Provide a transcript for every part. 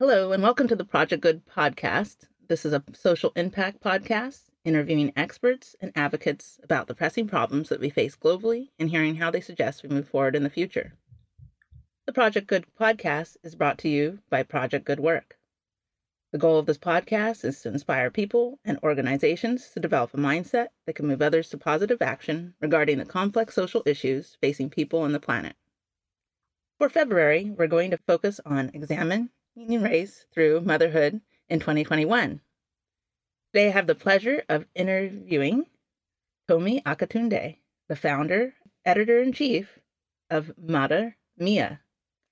Hello, and welcome to the Project Good podcast. This is a social impact podcast interviewing experts and advocates about the pressing problems that we face globally and hearing how they suggest we move forward in the future. The Project Good podcast is brought to you by Project Good Work. The goal of this podcast is to inspire people and organizations to develop a mindset that can move others to positive action regarding the complex social issues facing people and the planet. For February, we're going to focus on examining race through motherhood in 2021. Today, I have the pleasure of interviewing Tomi Akitunde, the founder, editor in chief of Mater Mea,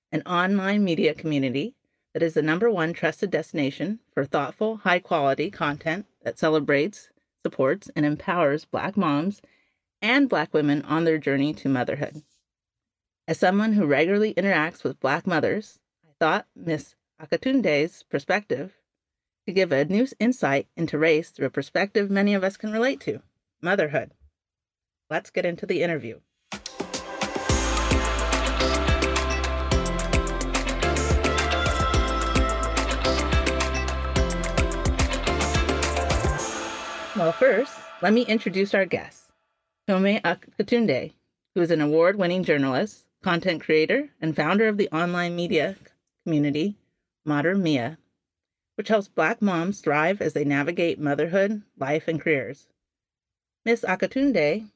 an online media community that is the number one trusted destination for thoughtful, high quality content that celebrates, supports, and empowers Black moms and Black women on their journey to motherhood. As someone who regularly interacts with Black mothers, I thought Miss Akitunde's perspective to give a new insight into race through a perspective many of us can relate to motherhood. Let's get into the interview. Well, first, let me introduce our guest, Tomi Akitunde, who is an award winning journalist, content creator, and founder of the online media community, Mater Mea, which helps Black moms thrive as they navigate motherhood, life, and careers. Miss Akitunde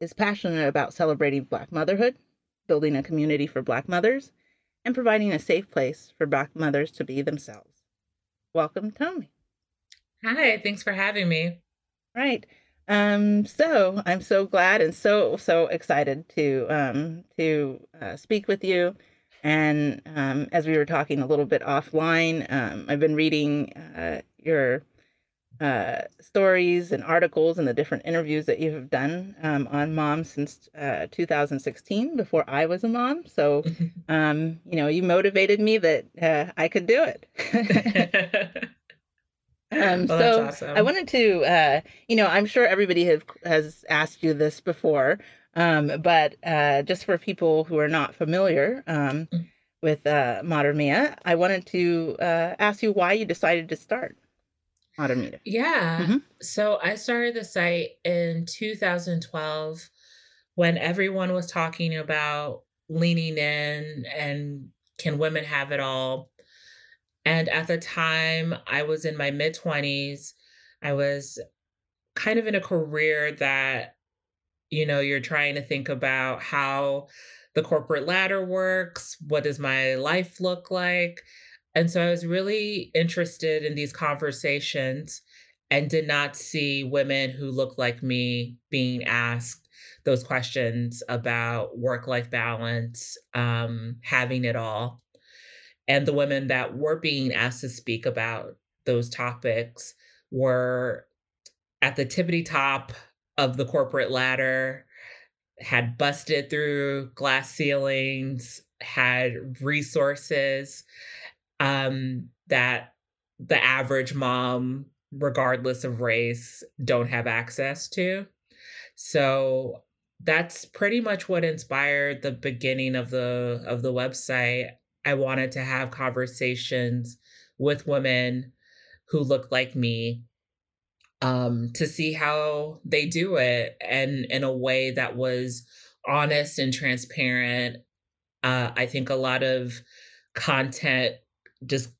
is passionate about celebrating Black motherhood, building a community for Black mothers, and providing a safe place for Black mothers to be themselves. Welcome, Tomi. Hi, thanks for having me. Right. Um, so I'm so glad and so so excited to um, to uh, speak with you. And um, as we were talking a little bit offline, um, I've been reading uh, your uh, stories and articles and the different interviews that you have done um, on mom since uh, 2016 before I was a mom. So, um, you know, you motivated me that uh, I could do it. Um, well, so awesome. I wanted to, uh, you know, I'm sure everybody have, has asked you this before, um, but uh, just for people who are not familiar um, mm. with uh, Mater Mea, I wanted to uh, ask you why you decided to start Mater Mea. Yeah. Mm-hmm. So I started the site in 2012 when everyone was talking about leaning in and can women have it all and at the time, I was in my mid 20s. I was kind of in a career that, you know, you're trying to think about how the corporate ladder works. What does my life look like? And so I was really interested in these conversations and did not see women who looked like me being asked those questions about work life balance, um, having it all and the women that were being asked to speak about those topics were at the tippity top of the corporate ladder, had busted through glass ceilings, had resources um, that the average mom, regardless of race, don't have access to. So that's pretty much what inspired the beginning of the of the website. I wanted to have conversations with women who look like me um, to see how they do it and in a way that was honest and transparent. Uh, I think a lot of content just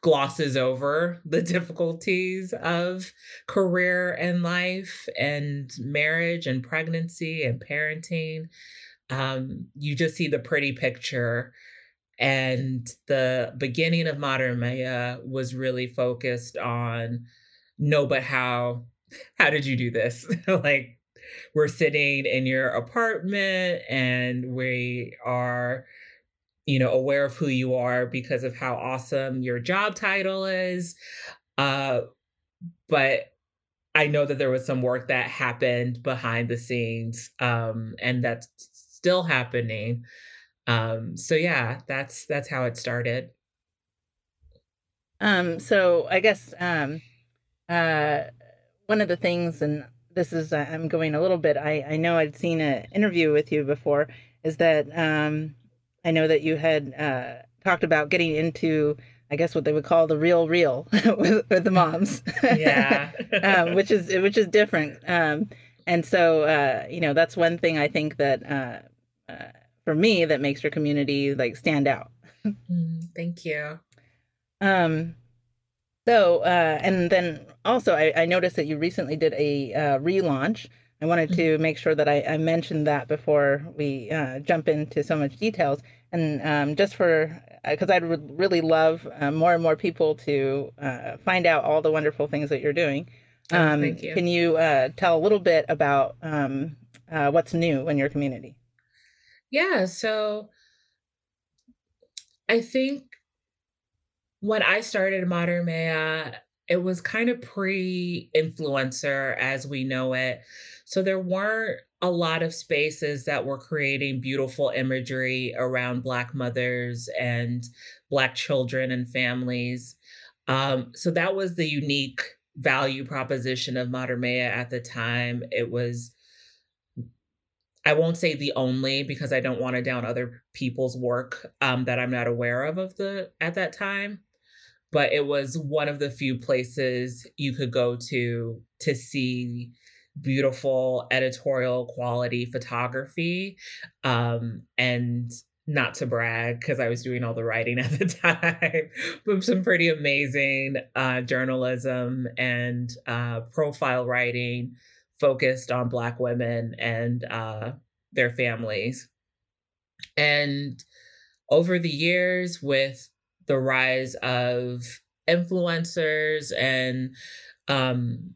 glosses over the difficulties of career and life and marriage and pregnancy and parenting um, you just see the pretty picture. And the beginning of Mater Mea was really focused on no, but how? How did you do this? like, we're sitting in your apartment and we are you know aware of who you are because of how awesome your job title is uh but i know that there was some work that happened behind the scenes um and that's still happening. Um, so yeah, that's that's how it started. Um, so I guess um, uh, one of the things, and this is uh, I'm going a little bit. I I know I'd seen an interview with you before. Is that um, I know that you had uh, talked about getting into I guess what they would call the real real with, with the moms. yeah. um, which is which is different. Um, and so uh, you know that's one thing I think that uh, uh, for me that makes your community like stand out. Mm, thank you. Um, so uh, and then also I, I noticed that you recently did a uh, relaunch. I wanted to mm-hmm. make sure that I, I mentioned that before we uh, jump into so much details. And um, just for because I'd re- really love uh, more and more people to uh, find out all the wonderful things that you're doing. Oh, um, thank you. Can you uh, tell a little bit about um, uh, what's new in your community? Yeah, so I think when I started Mater Mea, it was kind of pre influencer as we know it. So there weren't a lot of spaces that were creating beautiful imagery around Black mothers and Black children and families. Um, so that was the unique value proposition of Mater Mea at the time. It was, I won't say the only because I don't want to down other people's work um, that I'm not aware of of the at that time, but it was one of the few places you could go to to see beautiful editorial quality photography um, and not to brag because I was doing all the writing at the time, but some pretty amazing uh, journalism and uh, profile writing focused on Black women and uh, their families. And over the years, with the rise of influencers and um,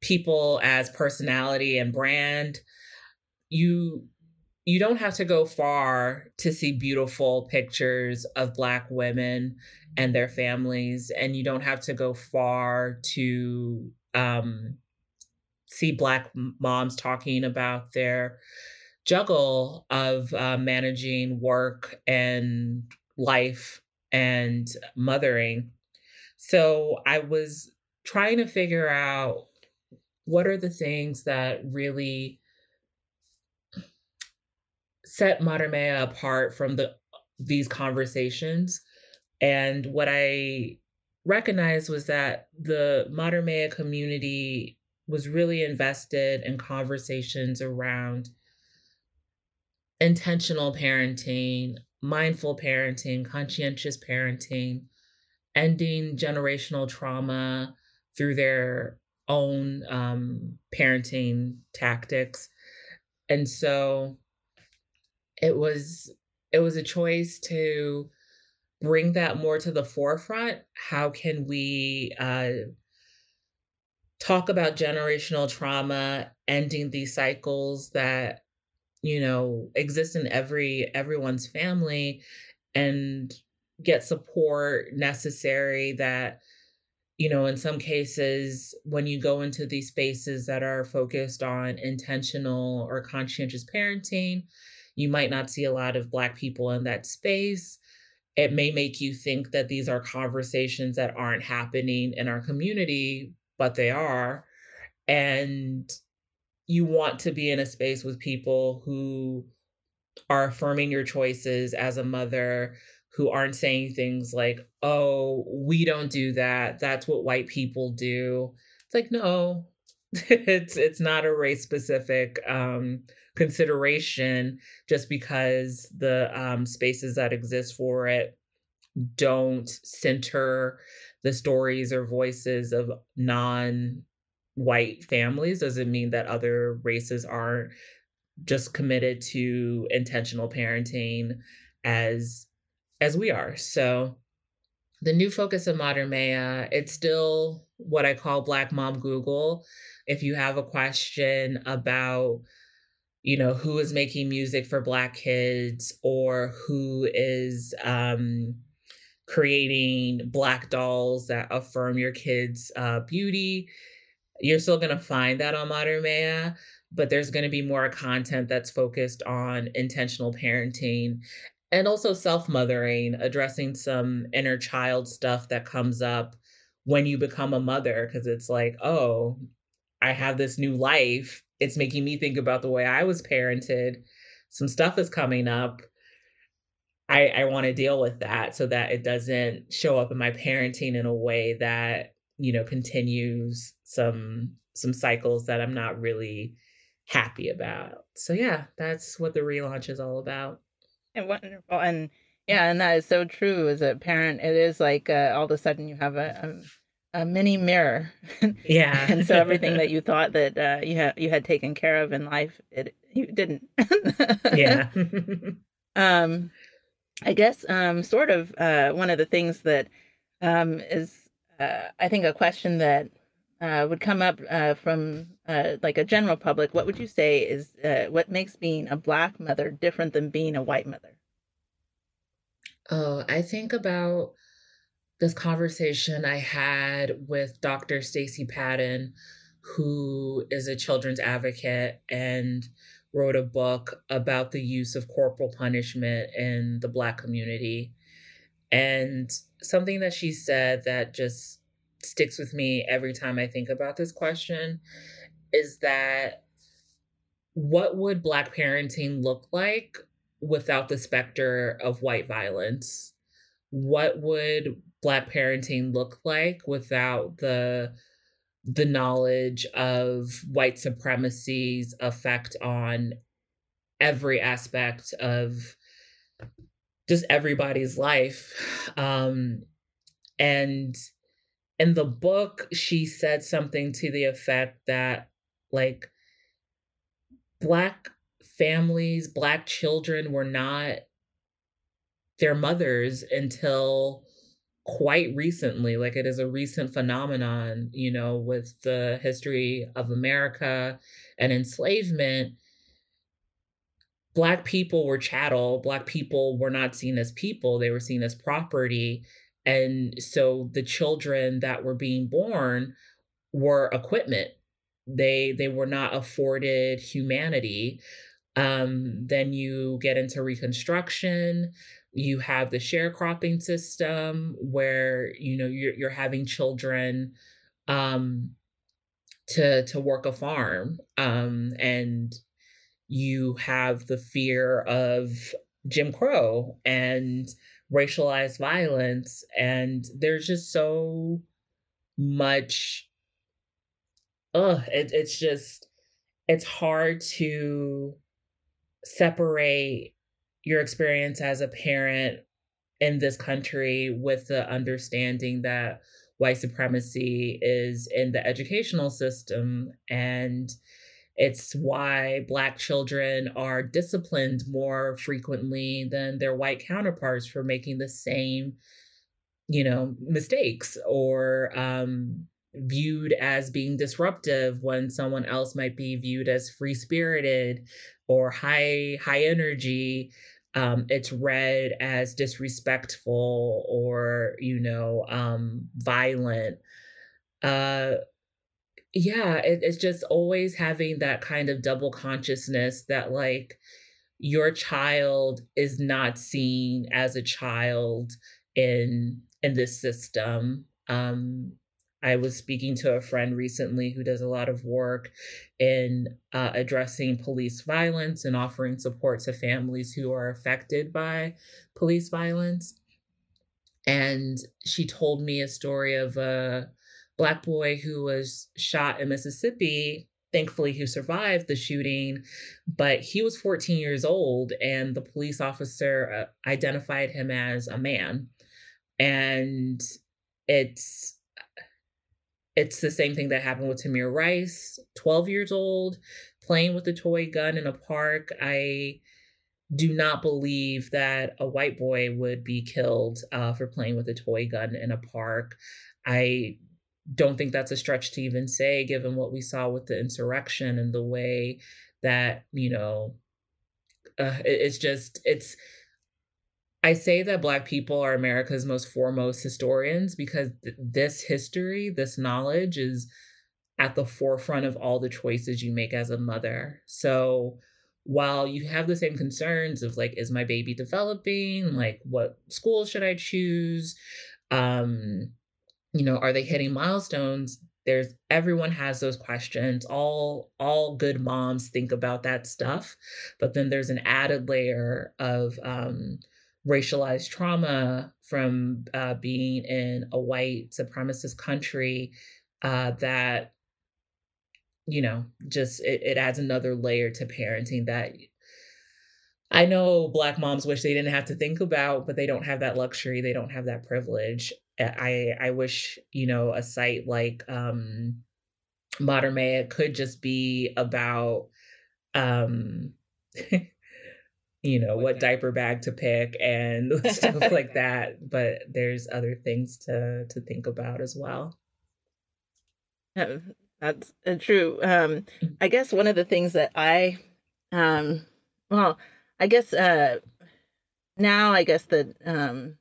people as personality and brand you you don't have to go far to see beautiful pictures of black women and their families and you don't have to go far to um, see black moms talking about their juggle of uh, managing work and life and mothering so i was trying to figure out what are the things that really set Mater Mea apart from the these conversations? And what I recognized was that the Mater Mea community was really invested in conversations around intentional parenting, mindful parenting, conscientious parenting, ending generational trauma through their own um, parenting tactics. And so it was it was a choice to bring that more to the forefront. How can we uh, talk about generational trauma, ending these cycles that you know exist in every everyone's family, and get support necessary that you know, in some cases, when you go into these spaces that are focused on intentional or conscientious parenting, you might not see a lot of Black people in that space. It may make you think that these are conversations that aren't happening in our community, but they are. And you want to be in a space with people who are affirming your choices as a mother, who aren't saying things like, oh, we don't do that. That's what white people do. It's like, no, it's it's not a race specific um, consideration just because the um, spaces that exist for it don't center the stories or voices of non white families doesn't mean that other races aren't just committed to intentional parenting as as we are. So the new focus of Mater Mea, it's still what I call Black Mom Google. If you have a question about, you know, who is making music for Black kids or who is um, creating Black dolls that affirm your kids' uh, beauty, you're still going to find that on Mater Mea, but there's going to be more content that's focused on intentional parenting and also self mothering, addressing some inner child stuff that comes up when you become a mother. Cause it's like, oh, I have this new life. It's making me think about the way I was parented. Some stuff is coming up. I, I want to deal with that so that it doesn't show up in my parenting in a way that, you know, continues some some cycles that I'm not really happy about. So yeah, that's what the relaunch is all about. And wonderful. And yeah, and that is so true. As a parent, it is like uh, all of a sudden you have a, a, a mini mirror. Yeah. and so everything that you thought that uh, you had you had taken care of in life, it you didn't. yeah. um, I guess um, sort of uh, one of the things that um, is uh, I think a question that uh, would come up uh, from uh, like a general public, what would you say is uh, what makes being a black mother different than being a white mother? Oh, I think about this conversation I had with Dr. Stacey Patton, who is a children's advocate and wrote a book about the use of corporal punishment in the Black community. And something that she said that just sticks with me every time I think about this question is that what would Black parenting look like without the specter of white violence? What would Black parenting look like without the the knowledge of white supremacy's effect on every aspect of just everybody's life. Um, and in the book, she said something to the effect that, like, Black families, Black children were not their mothers until quite recently. Like it is a recent phenomenon you know with the history of america and enslavement. Black people were chattel. Black people were not seen as people. They were seen as property and so the children that were being born were equipment. They they were not afforded humanity. Um then you get into reconstruction. You have the sharecropping system where you know you're, you're having children um, to to work a farm um, and you have the fear of Jim Crow and racialized violence and there's just so much ugh it, it's just it's hard to separate your experience as a parent in this country with the understanding that white supremacy is in the educational system and it's why black children are disciplined more frequently than their white counterparts for making the same you know mistakes or um, viewed as being disruptive when someone else might be viewed as free spirited or high high energy. Um, it's read as disrespectful or you know um, violent. Uh, yeah it, it's just always having that kind of double consciousness that like your child is not seen as a child in in this system um I was speaking to a friend recently who does a lot of work in uh, addressing police violence and offering support to families who are affected by police violence. And she told me a story of a black boy who was shot in Mississippi. Thankfully, he survived the shooting, but he was 14 years old, and the police officer uh, identified him as a man. And it's it's the same thing that happened with Tamir Rice, 12 years old, playing with a toy gun in a park. I do not believe that a white boy would be killed uh, for playing with a toy gun in a park. I don't think that's a stretch to even say, given what we saw with the insurrection and the way that, you know, uh, it, it's just, it's, I say that Black people are America's most foremost historians because th- this history, this knowledge is at the forefront of all the choices you make as a mother. So while you have the same concerns of like, is my baby developing? Like, what school should I choose? Um, you know, are they hitting milestones? There's everyone has those questions. All all good moms think about that stuff, but then there's an added layer of um, racialized trauma from uh, being in a white supremacist country uh, that you know just it, it adds another layer to parenting that I know black moms wish they didn't have to think about, but they don't have that luxury. They don't have that privilege. I I wish, you know, a site like um Mater Mea could just be about um you know, what diaper bag to pick and stuff like that. But there's other things to to think about as well. Yeah, that's uh, true. Um, mm. I guess one of the things that I, um, well, I guess uh, now I guess that um,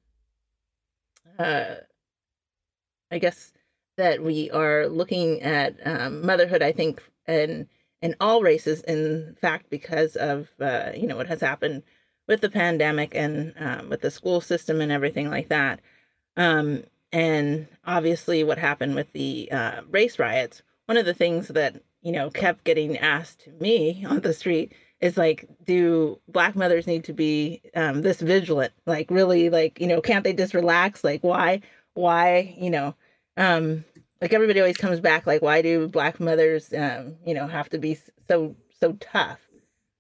uh, I guess that we are looking at um, motherhood. I think and in all races, in fact, because of uh, you know what has happened with the pandemic and um, with the school system and everything like that, um, and obviously what happened with the uh, race riots. One of the things that you know kept getting asked to me on the street is like do black mothers need to be um, this vigilant like really like you know can't they just relax like why why you know um like everybody always comes back like why do black mothers um you know have to be so so tough?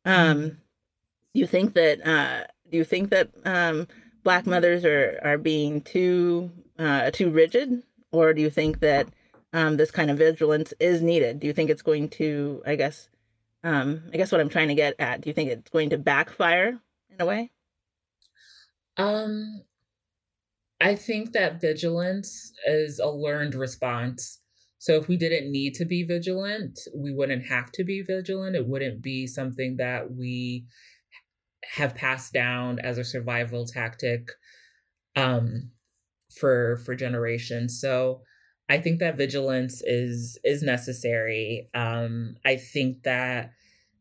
Um mm-hmm. do you think that uh do you think that um black mothers are are being too uh too rigid? Or do you think that um this kind of vigilance is needed? Do you think it's going to i guess um i guess what i'm trying to get at do you think it's going to backfire in a way? Um I think that vigilance is a learned response. So if we didn't need to be vigilant, we wouldn't have to be vigilant. It wouldn't be something that we have passed down as a survival tactic um, for for generations. So I think that vigilance is is necessary. Um, I think that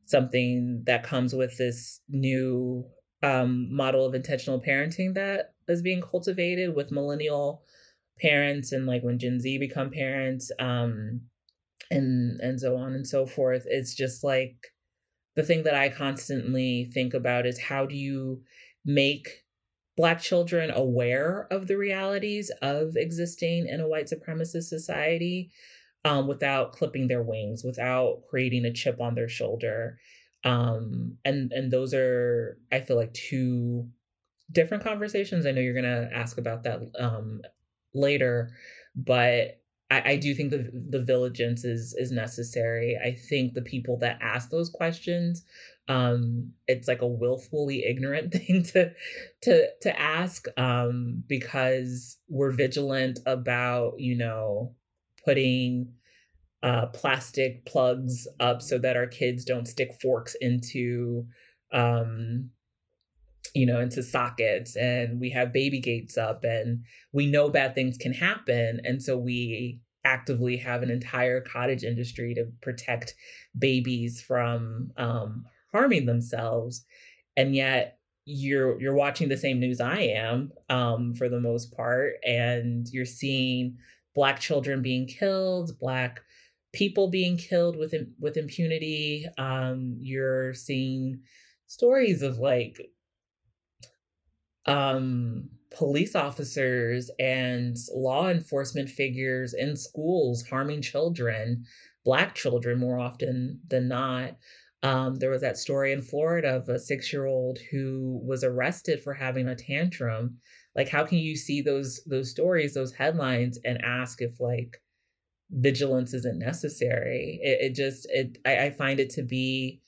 something that comes with this new um, model of intentional parenting that is being cultivated with millennial parents and like when Gen Z become parents, um, and and so on and so forth. It's just like the thing that I constantly think about is how do you make Black children aware of the realities of existing in a white supremacist society um, without clipping their wings, without creating a chip on their shoulder. Um, and and those are, I feel like, two different conversations. I know you're gonna ask about that um, later, but I, I do think the the vigilance is is necessary. I think the people that ask those questions, um, it's like a willfully ignorant thing to to to ask um, because we're vigilant about you know putting uh, plastic plugs up so that our kids don't stick forks into um, you know, into sockets and we have baby gates up and we know bad things can happen. And so we actively have an entire cottage industry to protect babies from um, harming themselves. And yet you're you're watching the same news I am um, for the most part, and you're seeing black children being killed, black people being killed with with impunity. Um, you're seeing stories of like um, police officers and law enforcement figures in schools harming children, Black children more often than not. Um, there was that story in Florida of a six year old who was arrested for having a tantrum. Like, how can you see those those stories, those headlines, and ask if like vigilance isn't necessary? It, it just it I, I find it to be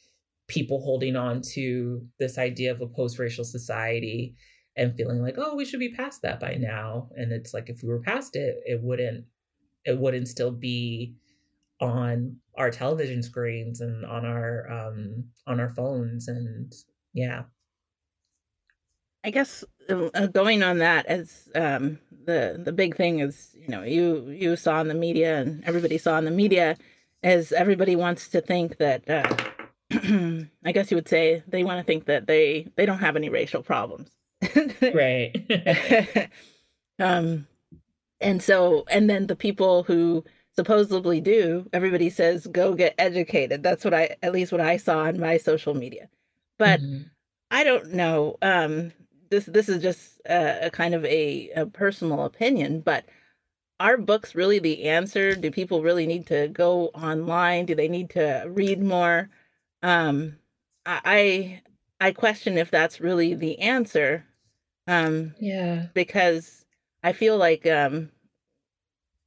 people holding on to this idea of a post racial society and feeling like oh we should be past that by now. And it's like if we were past it it wouldn't it wouldn't still be on our television screens and on our um on our phones. And yeah. I guess uh, uh going on that as um the the big thing is you know you you saw in the media and everybody saw in the media is everybody wants to think that uh I guess you would say they want to think that they they don't have any racial problems right. um, and so, and then the people who supposedly do, everybody says, go get educated. That's what I, at least what I saw on my social media. But mm-hmm. I don't know. Um, this this is just a, a kind of a, a personal opinion, but are books really the answer? Do people really need to go online? Do they need to read more? Um, I I question if that's really the answer. Um, yeah, because I feel like um,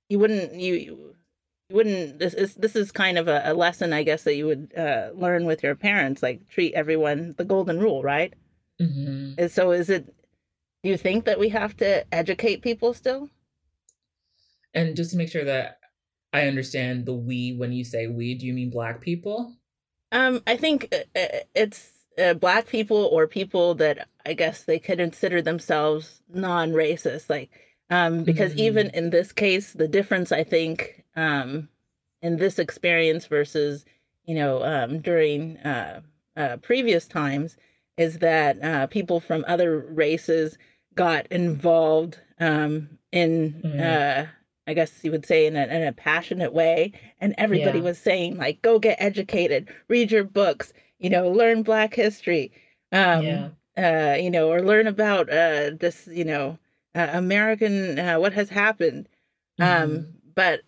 you wouldn't you, you wouldn't this is this is kind of a, a lesson I guess that you would uh, learn with your parents, like treat everyone the golden rule, right? Mm-hmm. And so is it? Do you think that we have to educate people still? And just to make sure that I understand the we when you say we, do you mean black people? Um, I think uh, uh, it's uh, black people or people that I guess they could consider themselves non-racist, like um, because mm-hmm. even in this case, the difference I think um, in this experience versus you know um, during uh, uh, previous times is that uh, people from other races got involved um, in mm-hmm. I guess you would say in a, in a passionate way. And everybody yeah. was saying, like, go get educated, read your books, you know, learn Black history, um, yeah. uh, you know, or learn about uh, this, you know, uh, American, uh, what has happened. Um, mm-hmm. Um, but,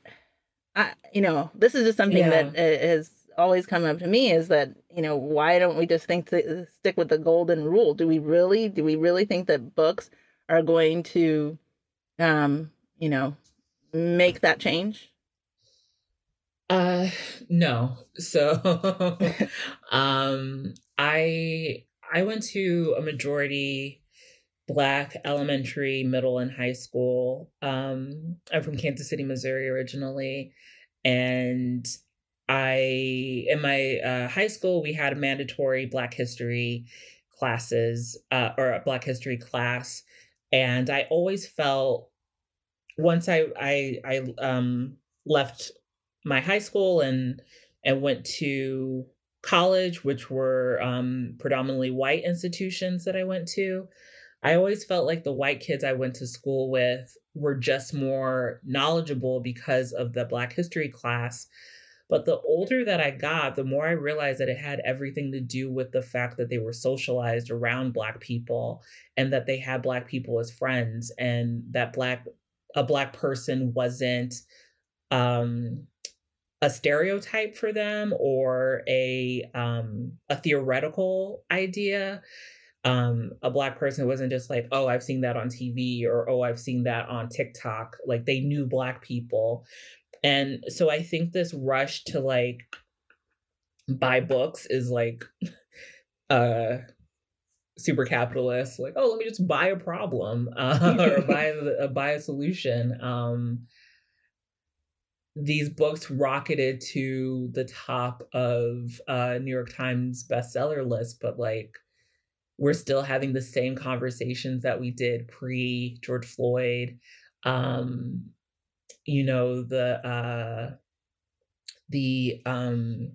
I, you know, this is just something yeah. that uh, has always come up to me is that, you know, why don't we just think to stick with the golden rule? Do we really, do we really think that books are going to, um, you know, make that change? Uh no. So um I I went to a majority black elementary, middle and high school. Um I'm from Kansas City, Missouri originally and I in my uh, high school we had a mandatory black history classes uh, or a black history class and I always felt once I I I um left my high school and and went to college, which were um, predominantly white institutions that I went to, I always felt like the white kids I went to school with were just more knowledgeable because of the Black history class. But the older that I got, the more I realized that it had everything to do with the fact that they were socialized around Black people and that they had Black people as friends and that Black a black person wasn't um, a stereotype for them or a um, a theoretical idea. Um, a black person wasn't just like, oh, I've seen that on TV or oh, I've seen that on TikTok. Like they knew black people. And so I think this rush to like buy books is like uh super capitalist like oh let me just buy a problem uh, or buy a, buy a solution um these books rocketed to the top of uh new york times bestseller list but like we're still having the same conversations that we did pre george floyd um you know the uh the um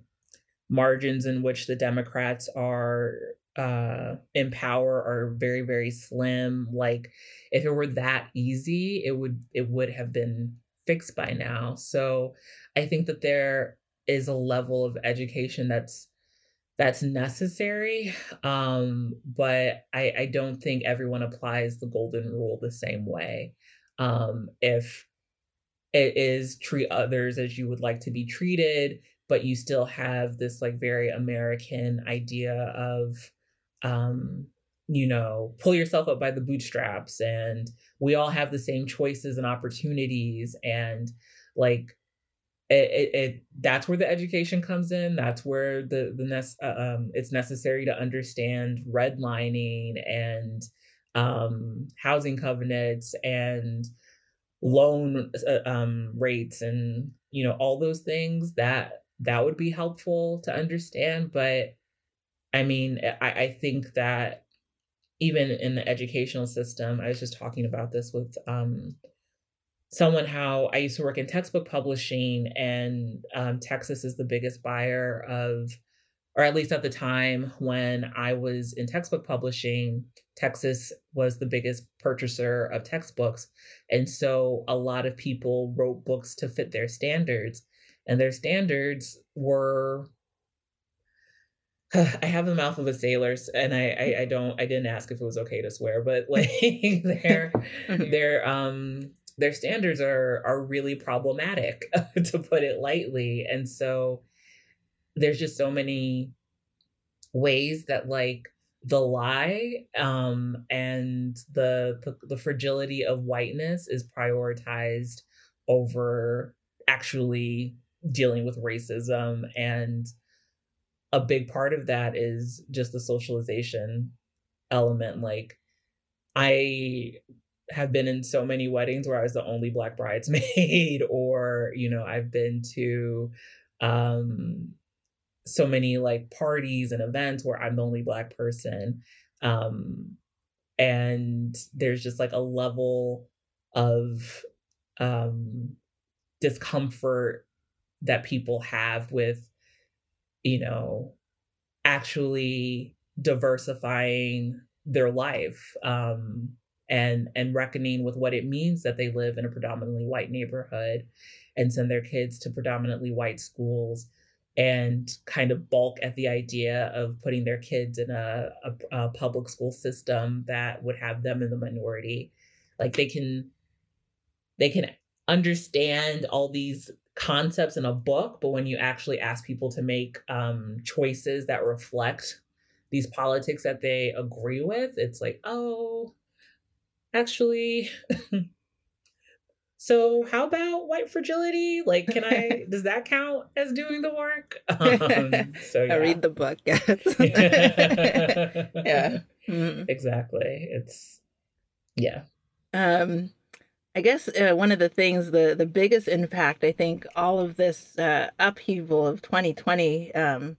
margins in which the democrats are uh in power are very very slim. Like if it were that easy it would it would have been fixed by now. So i think that there is a level of education that's that's necessary um but i i don't think everyone applies the golden rule the same way um if it is treat others as you would like to be treated but you still have this like very american idea of um, you know, pull yourself up by the bootstraps and we all have the same choices and opportunities and like it, it, it that's where the education comes in that's where the the nest uh, um it's necessary to understand redlining and um housing covenants and loan uh, um rates and you know all those things that that would be helpful to understand but I mean, I, I think that even in the educational system, I was just talking about this with um, someone how I used to work in textbook publishing, and um, Texas is the biggest buyer of, or at least at the time when I was in textbook publishing, Texas was the biggest purchaser of textbooks. And so a lot of people wrote books to fit their standards, and their standards were I have the mouth of a sailor, and I, I, I don't I didn't ask if it was okay to swear, but like their their um their standards are are really problematic to put it lightly, and so there's just so many ways that like the lie um and the the fragility of whiteness is prioritized over actually dealing with racism and a big part of that is just the socialization element like i have been in so many weddings where i was the only black bridesmaid or you know i've been to um so many like parties and events where i'm the only black person um and there's just like a level of um discomfort that people have with you know actually diversifying their life um and and reckoning with what it means that they live in a predominantly white neighborhood and send their kids to predominantly white schools and kind of balk at the idea of putting their kids in a, a, a public school system that would have them in the minority. Like they can they can understand all these concepts in a book but when you actually ask people to make um, choices that reflect these politics that they agree with it's like oh actually so how about white fragility like can i does that count as doing the work um, so yeah. I read the book. Yes. yeah. Mhm. exactly it's yeah Um, I guess uh, one of the things, the the biggest impact, I think, all of this uh, upheaval of 2020 um,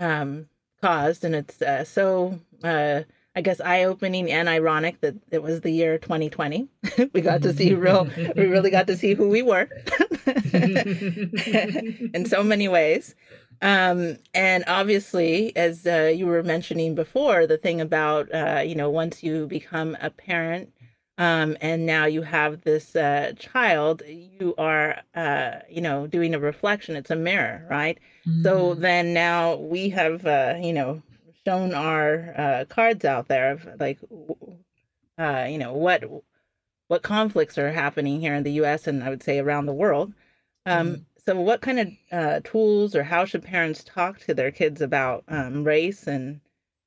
um, caused, and it's uh, so, uh, I guess, eye opening and ironic that it was the year 2020. we got to see real, we really got to see who we were in so many ways. Um, and obviously, as uh, you were mentioning before, the thing about, uh, you know, once you become a parent, um, and now you have this uh, child, you are, uh, you know, doing a reflection. It's a mirror, right? So Mhm. then now we have, uh, you know, shown our uh, cards out there of like, uh, you know, what what conflicts are happening here in the U.S. and I would say around the world. Um, Mhm. So, what kind of uh, tools or how should parents talk to their kids about um, race and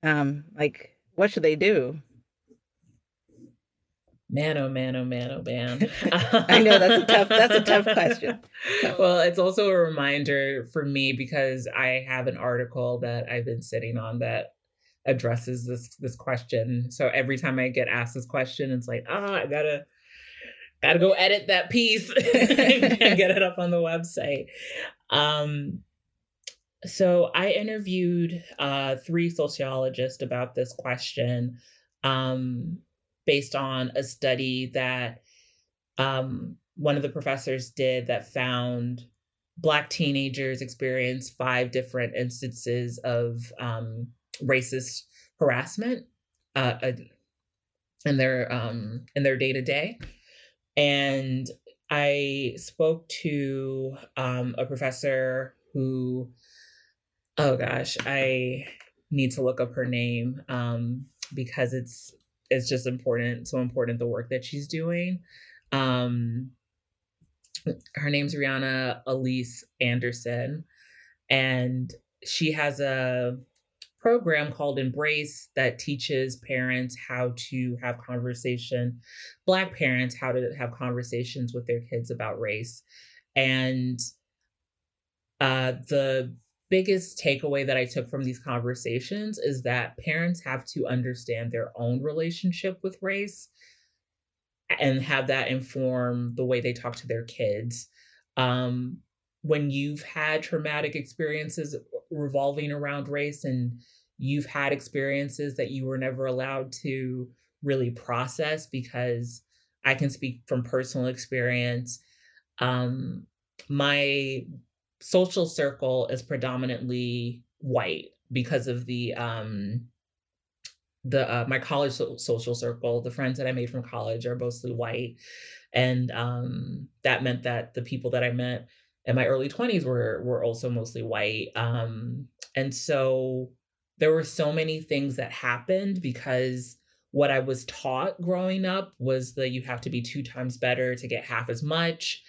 um, like what should they do? Man, oh man, oh man, oh man. I know, that's a tough- that's a tough question. Well, it's also a reminder for me because I have an article that I've been sitting on that addresses this this question. So every time I get asked this question, it's like, ah, I gotta gotta go edit that piece and get it up on the website. Um so I interviewed uh, three sociologists about this question um, based on a study that um, one of the professors did that found Black teenagers experience five different instances of um, racist harassment uh, uh, in their um, in their day to day, and I spoke to um, a professor who, oh gosh, I need to look up her name um, because it's it's just important, so important the work that she's doing. Um, her name's Riana Elyse Anderson, and she has a program called Embrace that teaches parents how to have conversation, Black parents how to have conversations with their kids about race, and uh, the biggest takeaway that I took from these conversations is that parents have to understand their own relationship with race and have that inform the way they talk to their kids. Um, when you've had traumatic experiences revolving around race and you've had experiences that you were never allowed to really process, because I can speak from personal experience. Um, my social circle is predominantly white because of the um the uh, my college so- social circle the friends that i made from college are mostly white and um that meant that the people that i met in my early 20s were were also mostly white um and so there were so many things that happened because what I was taught growing up was that you have to be two times better to get half as much.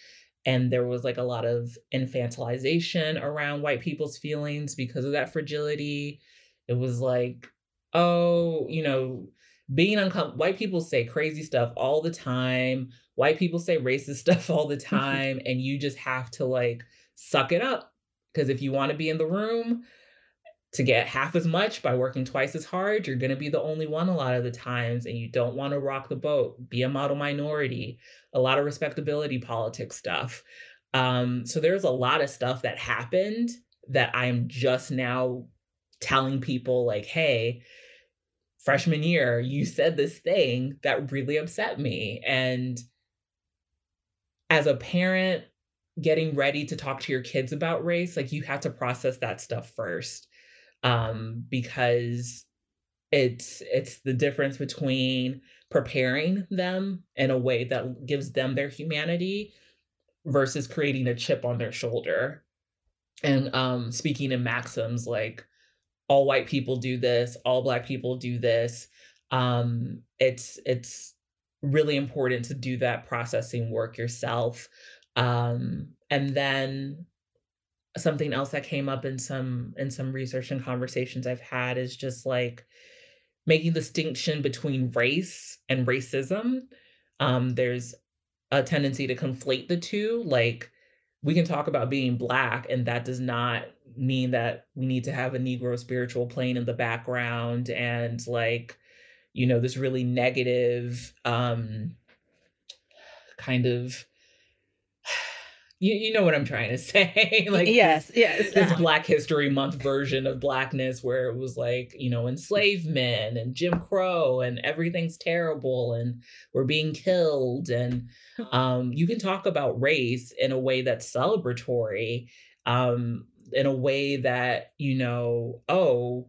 And there was like a lot of infantilization around white people's feelings because of that fragility. It was like, oh, you know, being uncomfortable. White people say crazy stuff all the time. White people say racist stuff all the time. and you just have to like suck it up. Because if you want to be in the room, to get half as much by working twice as hard, you're going to be the only one a lot of the times, and you don't want to rock the boat, be a model minority, a lot of respectability politics stuff. Um, so there's a lot of stuff that happened that I'm just now telling people, like, hey, freshman year, you said this thing that really upset me. And as a parent, getting ready to talk to your kids about race, like you have to process that stuff first um, because it's it's the difference between preparing them in a way that gives them their humanity versus creating a chip on their shoulder. And um speaking in maxims like all white people do this all black people do this um it's it's really important to do that processing work yourself um and then something else that came up in some in some research and conversations I've had is just like making distinction between race and racism. Um, there's a tendency to conflate the two. Like we can talk about being black, and that does not mean that we need to have a Negro spiritual plane in the background and like, you know, this really negative um kind of you, you know what I'm trying to say. like yes, yes. This Black History Month version of blackness where it was like, you know, enslavement and Jim Crow and everything's terrible and we're being killed. And um, you can talk about race in a way that's celebratory, um, in a way that, you know, oh,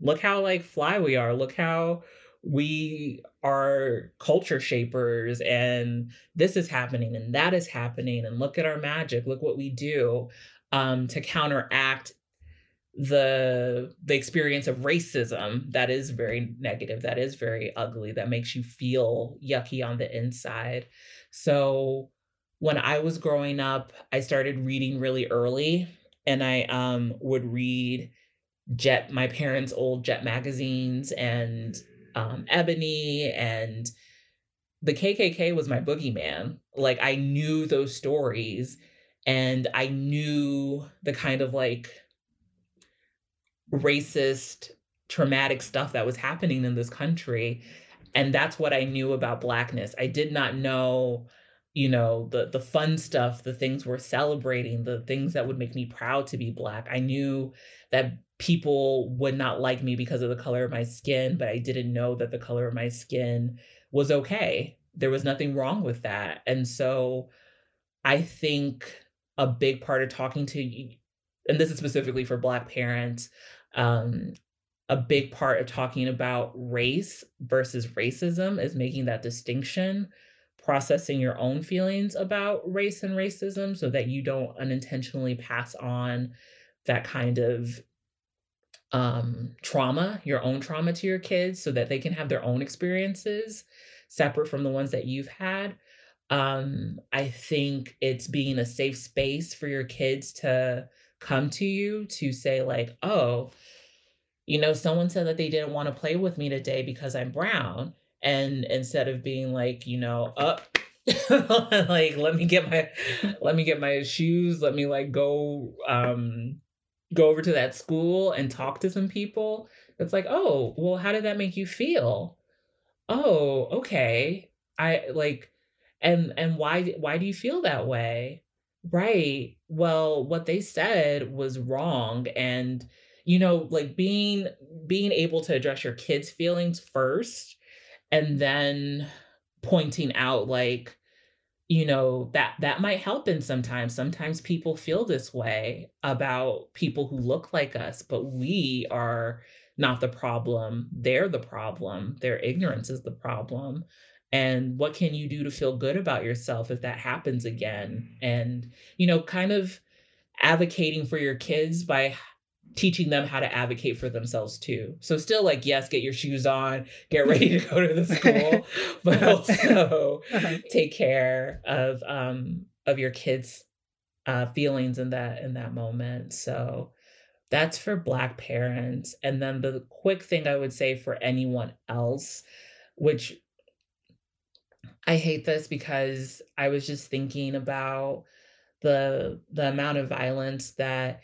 look how like fly we are. Look how we are culture shapers and this is happening and that is happening and look at our magic look what we do um, to counteract the the experience of racism that is very negative that is very ugly that makes you feel yucky on the inside. So when i was growing up i started reading really early and i um, would read jet my parents old jet magazines and um, Ebony and the KKK was my boogeyman. Like I knew those stories and I knew the kind of like racist, traumatic stuff that was happening in this country. And that's what I knew about blackness. I did not know, you know, the the fun stuff, the things we're celebrating, the things that would make me proud to be black. I knew that people would not like me because of the color of my skin, but I didn't know that the color of my skin was okay. There was nothing wrong with that. And so I think a big part of talking to and this is specifically for Black parents, um, a big part of talking about race versus racism is making that distinction, processing your own feelings about race and racism so that you don't unintentionally pass on that kind of um, trauma, your own trauma to your kids so that they can have their own experiences separate from the ones that you've had. Um, I think it's being a safe space for your kids to come to you to say, like, oh, you know, someone said that they didn't want to play with me today because I'm brown. And instead of being like, you know, up, like let me get my let me get my shoes let me like go um go over to that school and talk to some people, it's like, oh, well, how did that make you feel? Oh, okay. I like and and why why do you feel that way? Right. Well, what they said was wrong and you know, like being being able to address your kids' feelings first and then pointing out like you know that that might help in sometimes. Sometimes people feel this way about people who look like us but we are not the problem. They're the problem. Their ignorance is the problem. And what can you do to feel good about yourself if that happens again? And you know kind of advocating for your kids by teaching them how to advocate for themselves too. So still like yes, get your shoes on, get ready to go to the school, but also take care of um of your kids uh feelings in that in that moment. So that's for black parents and then the quick thing I would say for anyone else which I hate this because I was just thinking about the the amount of violence that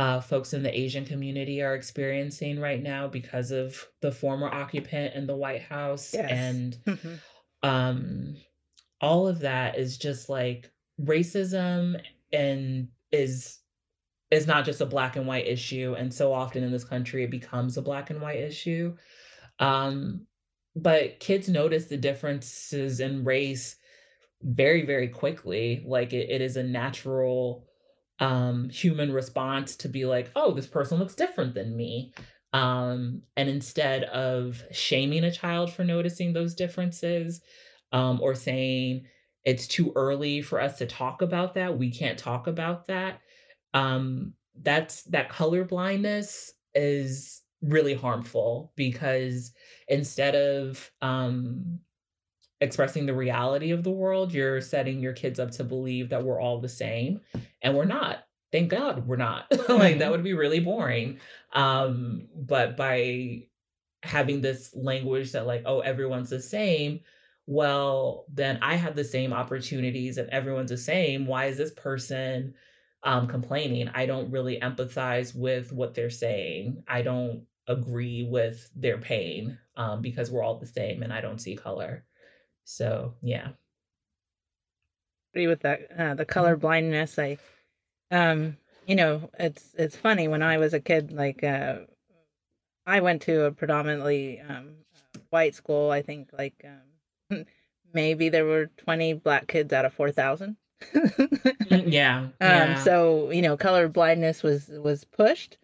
uh, folks in the Asian community are experiencing right now because of the former occupant in the White House. Yes. And mm-hmm. um, all of that is just like racism and is is not just a black and white issue and so often in this country it becomes a black and white issue um, but kids notice the differences in race very very quickly like it, it is a natural um, human response to be like, oh, this person looks different than me. Um, and instead of shaming a child for noticing those differences um, or saying it's too early for us to talk about that, we can't talk about that. Um, that's that color blindness is really harmful because instead of um, expressing the reality of the world, you're setting your kids up to believe that we're all the same and we're not. Thank God we're not. like that mm-hmm. would be really boring. Um but by having this language that like oh everyone's the same, well then I have the same opportunities and everyone's the same. Why is this person um complaining? I don't really empathize with what they're saying. I don't agree with their pain um because we're all the same and I don't see color. So yeah. Agree with that. Uh, the color mm-hmm. blindness. I, um, you know, it's it's funny when I was a kid. Like, uh, I went to a predominantly um, white school. I think like um, maybe there were twenty black kids out of four thousand. Mm, yeah, um, yeah. So you know, color blindness was was pushed,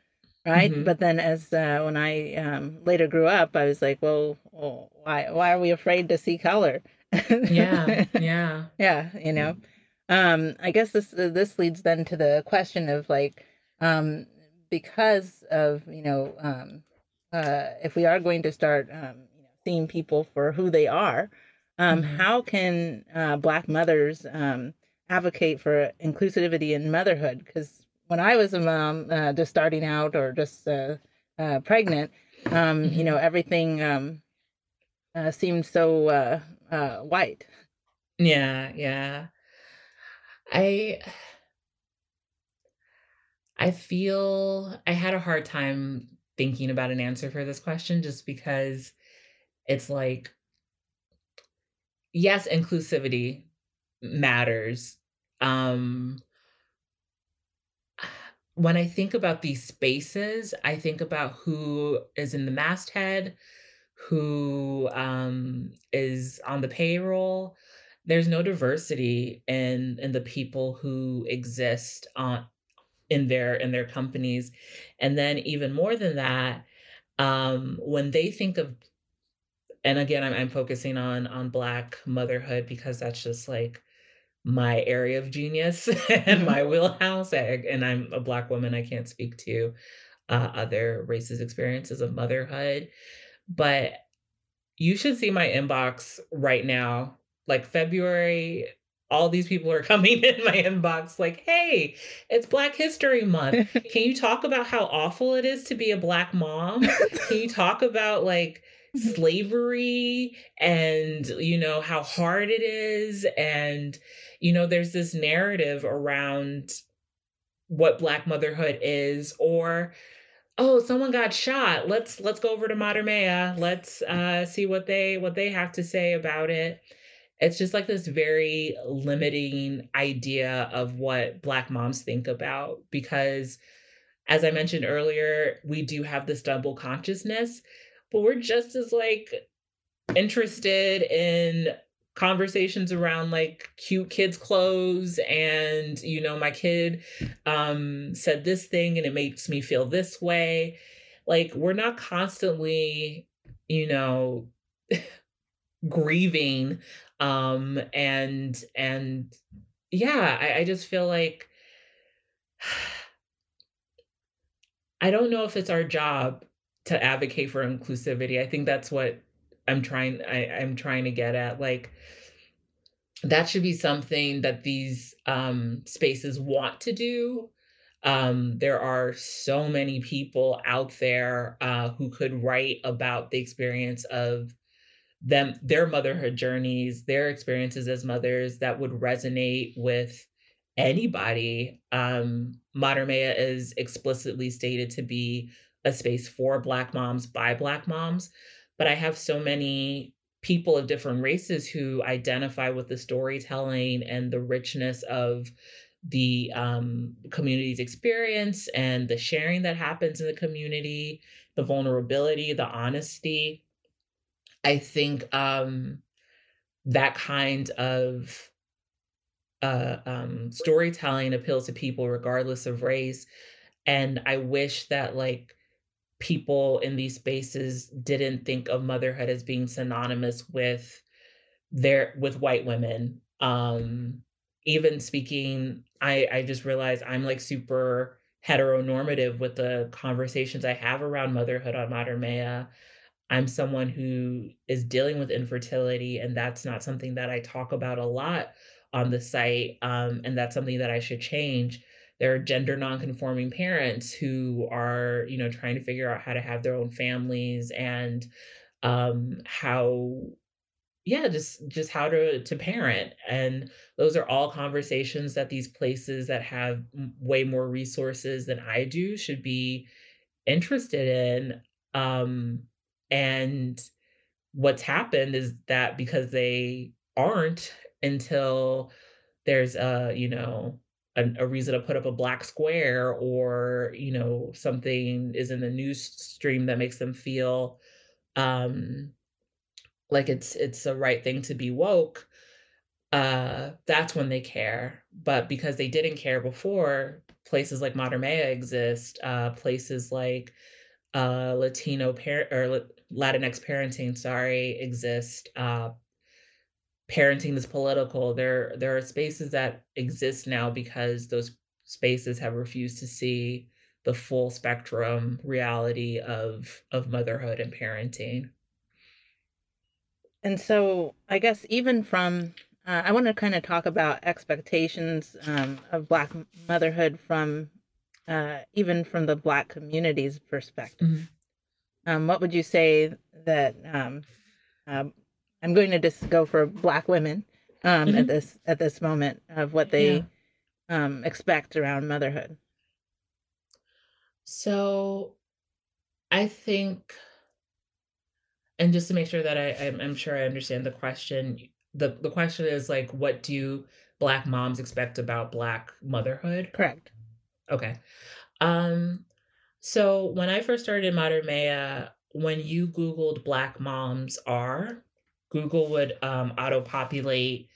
right? Mm-hmm. But then as uh, when I um, later grew up, I was like, well, well, why why are we afraid to see color? Yeah, yeah, yeah. You know, um, I guess this uh, this leads then to the question of like, um, because of you know, um, uh, if we are going to start um, you know, seeing people for who they are, um, mm-hmm. how can uh, Black mothers um, advocate for inclusivity in motherhood? Because when I was a mom, uh, just starting out or just uh, uh, pregnant, um, mm-hmm. you know, everything um, uh, seemed so uh, white. Yeah, yeah. I I feel I had a hard time thinking about an answer for this question just because it's like yes, inclusivity matters. Um when I think about these spaces, I think about who is in the masthead, who um, is on the payroll. There's no diversity in in the people who exist on in their in their companies, and then even more than that, um, when they think of, and again, I'm, I'm focusing on on Black motherhood because that's just like my area of genius and my wheelhouse. And I'm a Black woman. I can't speak to uh, other races' experiences of motherhood. But you should see my inbox right now. Like February, all these people are coming in my inbox like, hey, it's Black History Month. Can you talk about how awful it is to be a Black mom? Can you talk about like slavery and, you know, how hard it is? And, you know, there's this narrative around what Black motherhood is or oh someone got shot. Let's let's go over to mater let's uh see what they what they have to say about it. It's just like this very limiting idea of what black moms think about because as i mentioned earlier we do have this double consciousness but we're just as like interested in conversations around like cute kids clothes and you know my kid um said this thing and it makes me feel this way like we're not constantly you know grieving um and and yeah I, I just feel like I don't know if it's our job to advocate for inclusivity. I think that's what I'm trying I, I'm trying to get at. Like that should be something that these um, spaces want to do. Um, there are so many people out there uh, who could write about the experience of them, their motherhood journeys, their experiences as mothers that would resonate with anybody. Um, Maya is explicitly stated to be a space for Black moms by Black moms. But I have so many people of different races who identify with the storytelling and the richness of the um, community's experience and the sharing that happens in the community, the vulnerability, the honesty. I think um, that kind of uh, um, storytelling appeals to people regardless of race. And I wish that like people in these spaces didn't think of motherhood as being synonymous with their with white women. Um, even speaking, I I just realized I'm like super heteronormative with the conversations I have around motherhood on Mater Mea. I'm someone who is dealing with infertility, and that's not something that I talk about a lot on the site. Um, and that's something that I should change. There are gender nonconforming parents who are, you know, trying to figure out how to have their own families and um, how yeah just just how to to parent. And those are all conversations that these places that have way more resources than i do should be interested in. Um and what's happened is that because they aren't until there's a you know a, a, reason to put up a black square or you know something is in the news stream that makes them feel um like it's it's the right thing to be woke uh that's when they care. But because they didn't care before places like Mater Mea exist uh places like uh latino parent or latinx parenting sorry exist uh parenting is political. There there are spaces that exist now because those spaces have refused to see the full spectrum reality of of motherhood and parenting. And so I guess even from uh, I want to kind of talk about expectations um, of Black motherhood from uh, even from the Black community's perspective. Mm-hmm. Um, what would you say that um, uh, I'm going to just go for black women um, mm-hmm. at this at this moment of what they yeah. um, expect around motherhood. So, I think, and just to make sure that I, I'm, I'm sure I understand the question. the The question is like, what do black moms expect about black motherhood? Correct. Okay. Um. So when I first started Mater Mea, when you Googled Black moms are, Google would um, auto populate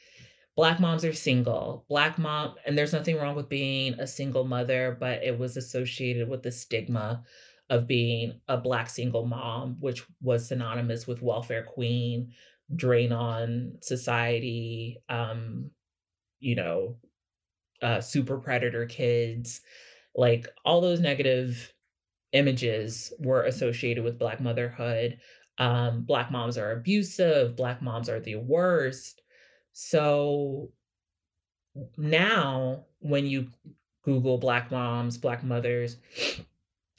black moms are single. Black mom and there's nothing wrong with being a single mother but it was associated with the stigma of being a black single mom which was synonymous with welfare queen drain on society um you know uh super predator kids. Like all those negative images were associated with black motherhood um, black moms are abusive, black moms are the worst. So now when you Google black moms, black mothers,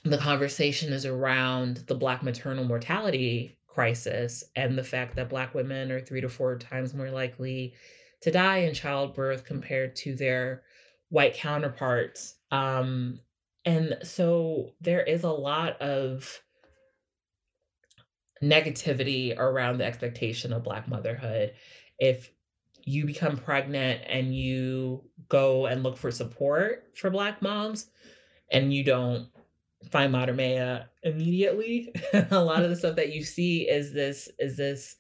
the conversation is around the black maternal mortality crisis and the fact that black women are three to four times more likely to die in childbirth compared to their white counterparts. Um, and so there is a lot of negativity around the expectation of Black motherhood. If you become pregnant and you go and look for support for Black moms and you don't find Mater Mea immediately, a lot of the stuff that you see is this is this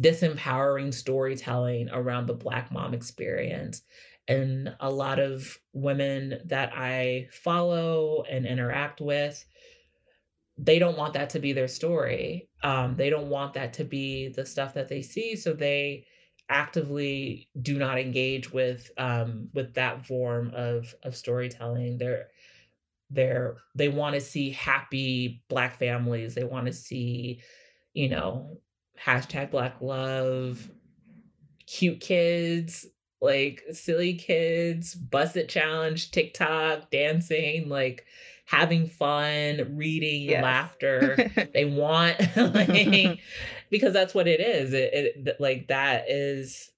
disempowering storytelling around the Black mom experience. And a lot of women that I follow and interact with they don't want that to be their story. Um, they don't want that to be the stuff that they see. So they actively do not engage with um, with that form of of storytelling. They're they're they want to see happy black families they want to see you know hashtag black love cute kids like silly kids bust it challenge tiktok dancing like having fun reading yes. laughter. They want like because that's what it is. It, it like that is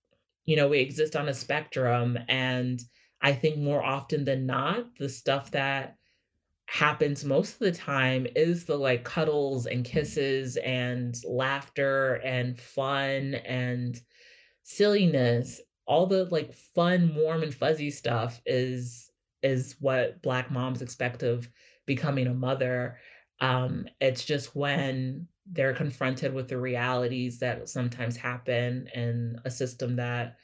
you know we exist on a spectrum and i think more often than not the stuff that happens most of the time is the like cuddles and kisses and laughter and fun and silliness. All the like fun warm and fuzzy stuff is is what black moms expect of becoming a mother. Um it's just when they're confronted with the realities that sometimes happen in a system that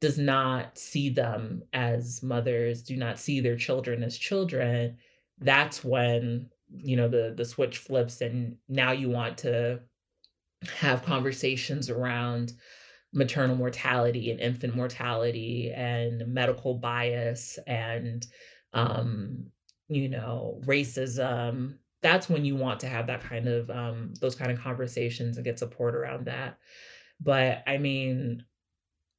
does not see them as mothers do not see their children as children that's when you know the the switch flips and now you want to have conversations around maternal mortality and infant mortality and medical bias and um you know racism. That's when you want to have that kind of um those kind of conversations and get support around that. But i mean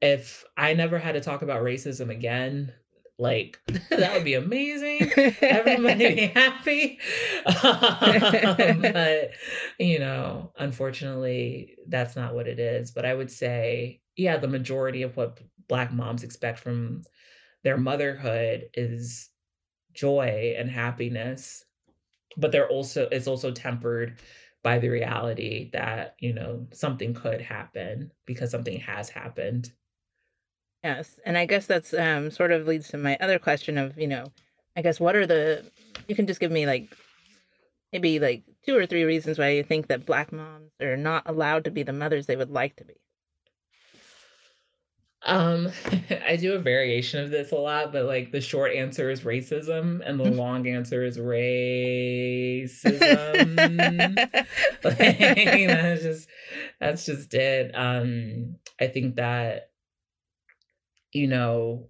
if i never had to talk about racism again like that would be amazing. Everybody be happy. um, but you know, unfortunately, that's not what it is. But I would say, yeah, the majority of what black moms expect from their motherhood is joy and happiness. But they're also it's also tempered by the reality that, you know, something could happen because something has happened. Yes, and I guess that's um sort of leads to my other question of, you know, I guess what are the you can just give me like maybe like two or three reasons why you think that black moms are not allowed to be the mothers they would like to be. Um, I do a variation of this a lot, but like the short answer is racism, and the long answer is racism. like, that's just that's just it. Um, I think that you know,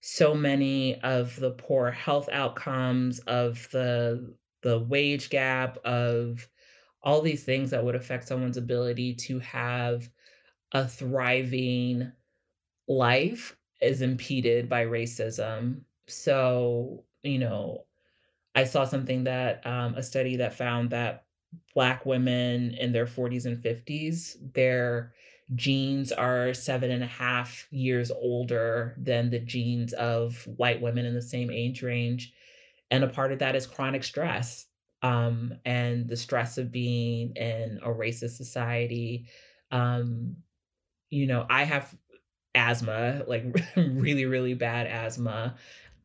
so many of the poor health outcomes of the the wage gap of all these things that would affect someone's ability to have a thriving life is impeded by racism. So, you know, I saw something that um, a study that found that Black women in their 40s and 50s, their genes are seven and a half years older than the genes of white women in the same age range. And a part of that is chronic stress um, and the stress of being in a racist society. Um, you know, I have asthma, like really, really bad asthma.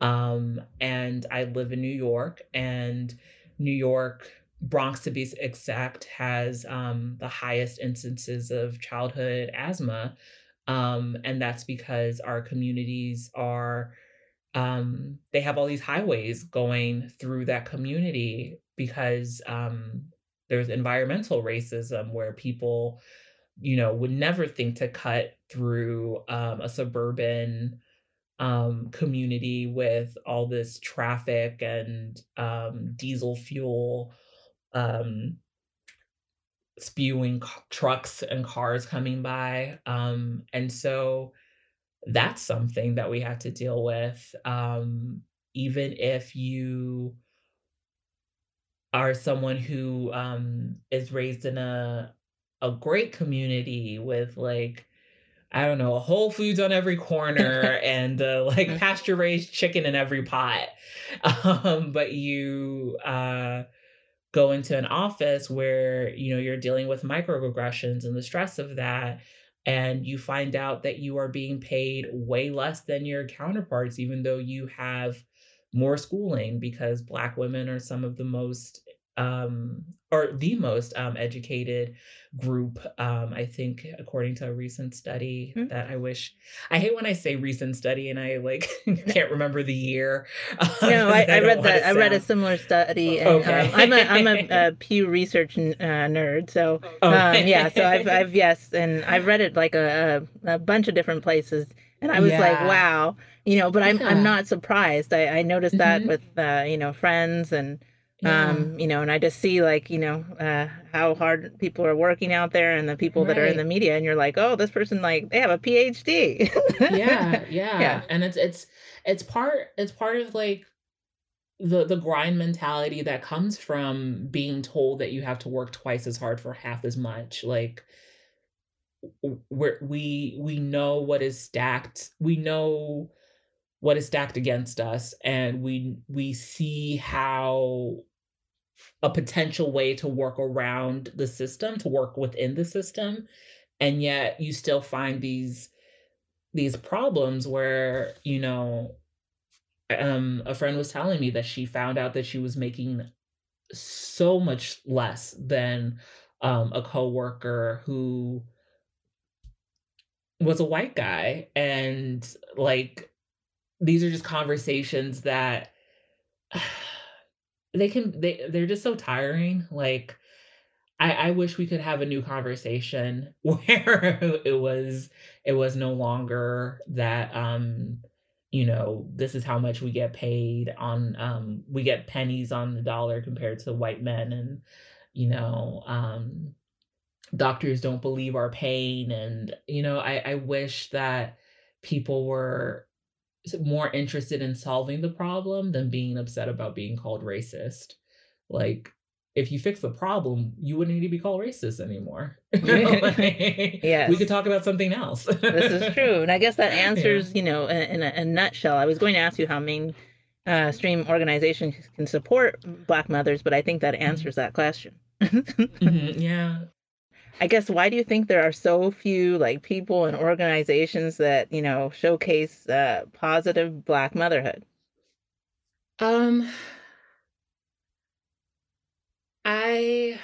Um, and I live in New York, and New York Bronx, to be exact, has um, the highest instances of childhood asthma. Um, and that's because our communities are, um, they have all these highways going through that community because um, there's environmental racism where people, you know, would never think to cut through um, a suburban um, community with all this traffic and um, diesel fuel um, spewing trucks and cars coming by. Um, and so that's something that we have to deal with. Um, even if you are someone who um, is raised in a a great community with like I don't know, Whole Foods on every corner and uh, like mm. pasture raised chicken in every pot. Um, but you uh, go into an office where you know you're dealing with microaggressions and the stress of that and you find out that you are being paid way less than your counterparts even though you have more schooling because black women are some of the most um, or the most um, educated group. Um, I think, according to a recent study mm-hmm. that I wish I hate when I say recent study and I like can't remember the year. No, I, I, I read that. I read a similar study. And, okay. Um, I'm a I'm a, a Pew Research uh, nerd, so um, okay. yeah. So I've I've yes, and I've read it like a, a, bunch of different places. and I was like, wow, you know. But I'm Yeah. I'm not surprised. I, I noticed that Mhm. with uh, you know friends and Yeah. um you know, and I just see like you know uh, how hard people are working out there and the people that are in the media, and you're like, oh, this person like they have a PhD. yeah, yeah, Yeah. And it's it's it's part it's part of like the the grind mentality that comes from being told that you have to work twice as hard for half as much. Like w- we're, we we know what is stacked. We know what is stacked against us, and we we see how a potential way to work around the system, to work within the system, and yet you still find these these problems where you know um a friend was telling me that she found out that she was making so much less than um a coworker who was a white guy and like these are just conversations that they can they they're just so tiring like I, I wish we could have a new conversation where it was it was no longer that um you know this is how much we get paid on um we get pennies on the dollar compared to white men and you know um doctors don't believe our pain and you know i i wish that people were more interested in solving the problem than being upset about being called racist like if you fix the problem you wouldn't need to be called racist anymore Like, Yes. we could talk about something else this is true, and I guess that Yeah. answers you know in, in a, a nutshell. I was going to ask you how mainstream uh, organizations can support Black mothers, but I think that answers that question. Mhm, yeah I guess why do you think there are so few like people and organizations that you know showcase uh, positive Black motherhood? Um, I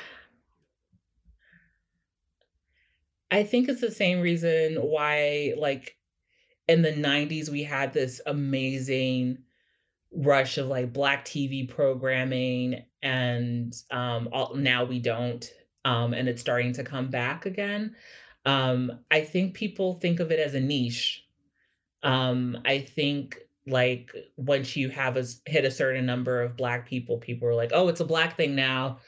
I think it's the same reason why, like, in the 90s, we had this amazing rush of like black TV programming, and um, all, now we don't. Um, and it's starting to come back again. Um, I think people think of it as a niche. Um, I think like once you have a hit a certain number of black people, people are like, oh, it's a black thing now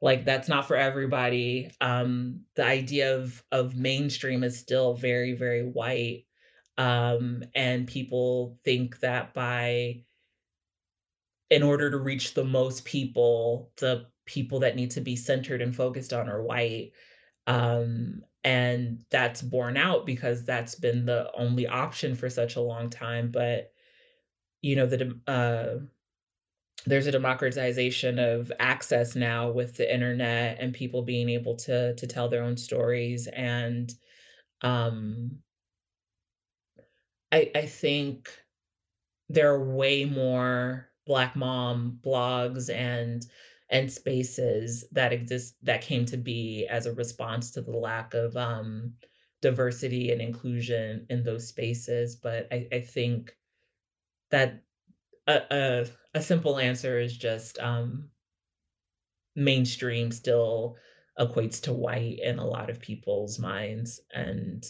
like that's not for everybody um the idea of of mainstream is still very very white um and people think that by in order to reach the most people the people that need to be centered and focused on are white um and that's borne out because that's been the only option for such a long time but you know the uh there's a democratization of access now with the internet and people being able to to tell their own stories and um i i think there are way more black mom blogs and and spaces that exist that came to be as a response to the lack of um diversity and inclusion in those spaces but i i think that a, a a simple answer is just um mainstream still equates to white in a lot of people's minds and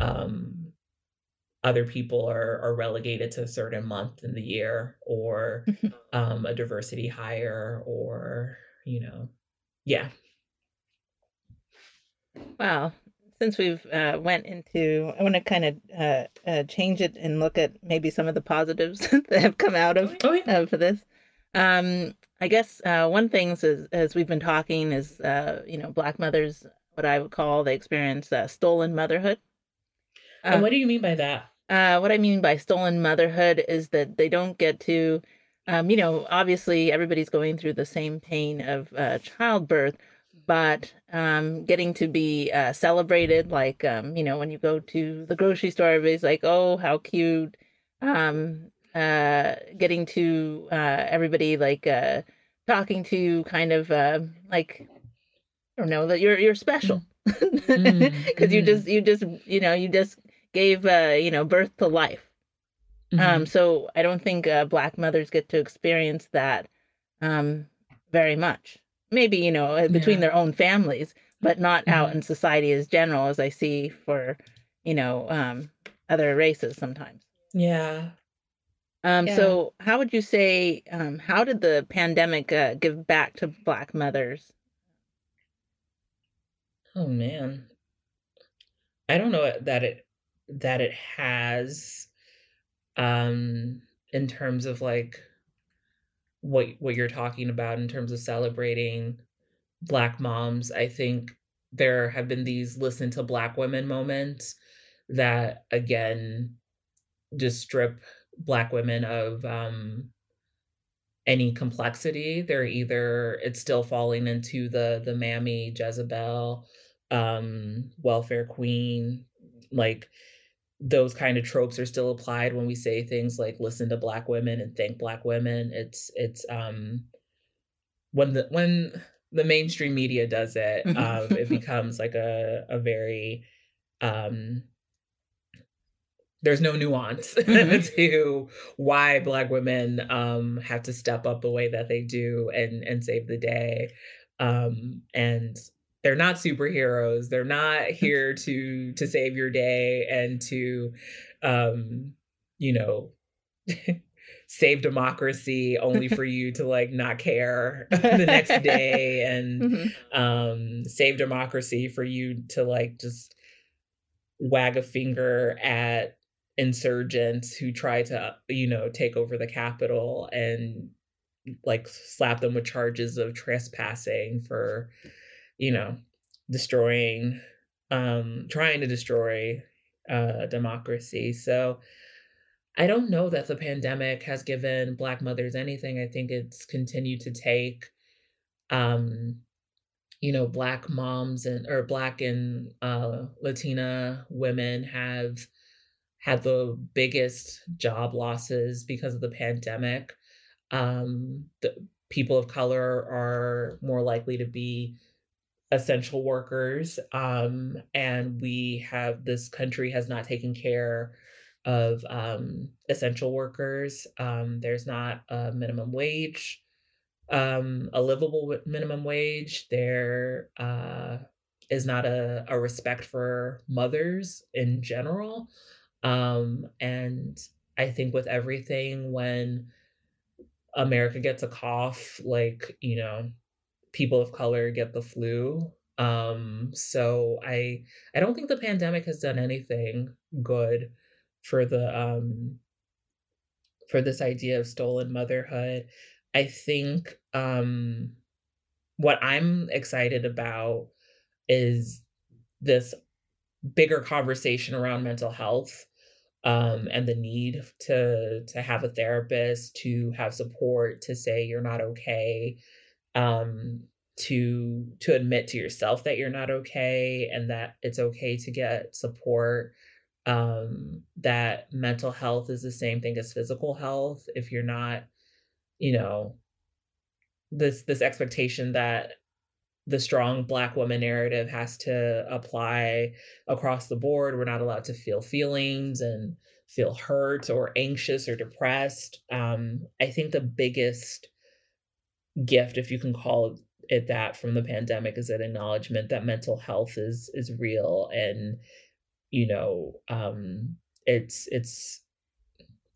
um other people are are relegated to a certain month in the year or um a diversity hire or you know yeah Wow. Since we've uh, went into, I want to kind of uh, uh, change it and look at maybe some of the positives that have come out of oh yeah for this. Um, I guess uh, one thing is, as we've been talking is, uh, you know, Black mothers, what I would call they experience uh, stolen motherhood. and what do you mean by that Uh, what I mean by stolen motherhood is that they don't get to, um, you know, obviously everybody's going through the same pain of uh, childbirth, but um, getting to be uh, celebrated, like, um, you know, when you go to the grocery store, everybody's like, oh, how cute. Um, uh, getting to uh, everybody like uh, talking to you, kind of uh, like, I don't know, that you're you're special because Mm, you mhm. just you just you know you just gave uh you know birth to life um Mhm. so i don't think uh, black mothers get to experience that um very much maybe you know uh, between Yeah. their own families but not out Mhm. in society as general as i see for you know um other races sometimes. Yeah. Um, Yeah. so how would you say, um, how did the pandemic uh, give back to Black mothers? Oh man. I don't know that it that it has um in terms of like what what you're talking about in terms of celebrating black moms. I think there have been these listen to black women moments that again just strip black women of um any complexity. They're either it's still falling into the the mammy Jezebel, um, welfare queen, like those kind of tropes are still applied when we say things like listen to black women and thank black women. It's it's um when the when the mainstream media does it, um, it becomes like a a very um there's no nuance Mhm. to why black women um have to step up the way that they do and and save the day um and they're not superheroes they're not here to to save your day and to um you know save democracy only for you to like not care the next day and Mhm. um save democracy for you to like just wag a finger at insurgents who try to you know take over the Capitol and like slap them with charges of trespassing for you know destroying um trying to destroy uh democracy. So i don't know that the pandemic has given black mothers anything. I think it's continued to take um you know black moms and or black and uh latina women have had the biggest job losses because of the pandemic. Um the people of color are more likely to be essential workers um and we have this country has not taken care of um essential workers. Um there's not a minimum wage um a livable minimum wage. There uh is not a, a respect for mothers in general. Um and i think with everything when america gets a cough like you know people of color get the flu. Um so i i don't think the pandemic has done anything good for the um for this idea of stolen motherhood. I think um what i'm excited about is this bigger conversation around mental health um, and the need to to have a therapist to have support to say you're not okay um, to to admit to yourself that you're not okay and that it's okay to get support um, that mental health is the same thing as physical health. If you're not you know this this expectation that the strong black woman narrative has to apply across the board we're not allowed to feel feelings and feel hurt or anxious or depressed. Um, i think the biggest gift if you can call it that from the pandemic is an acknowledgement that mental health is is real and you know um it's it's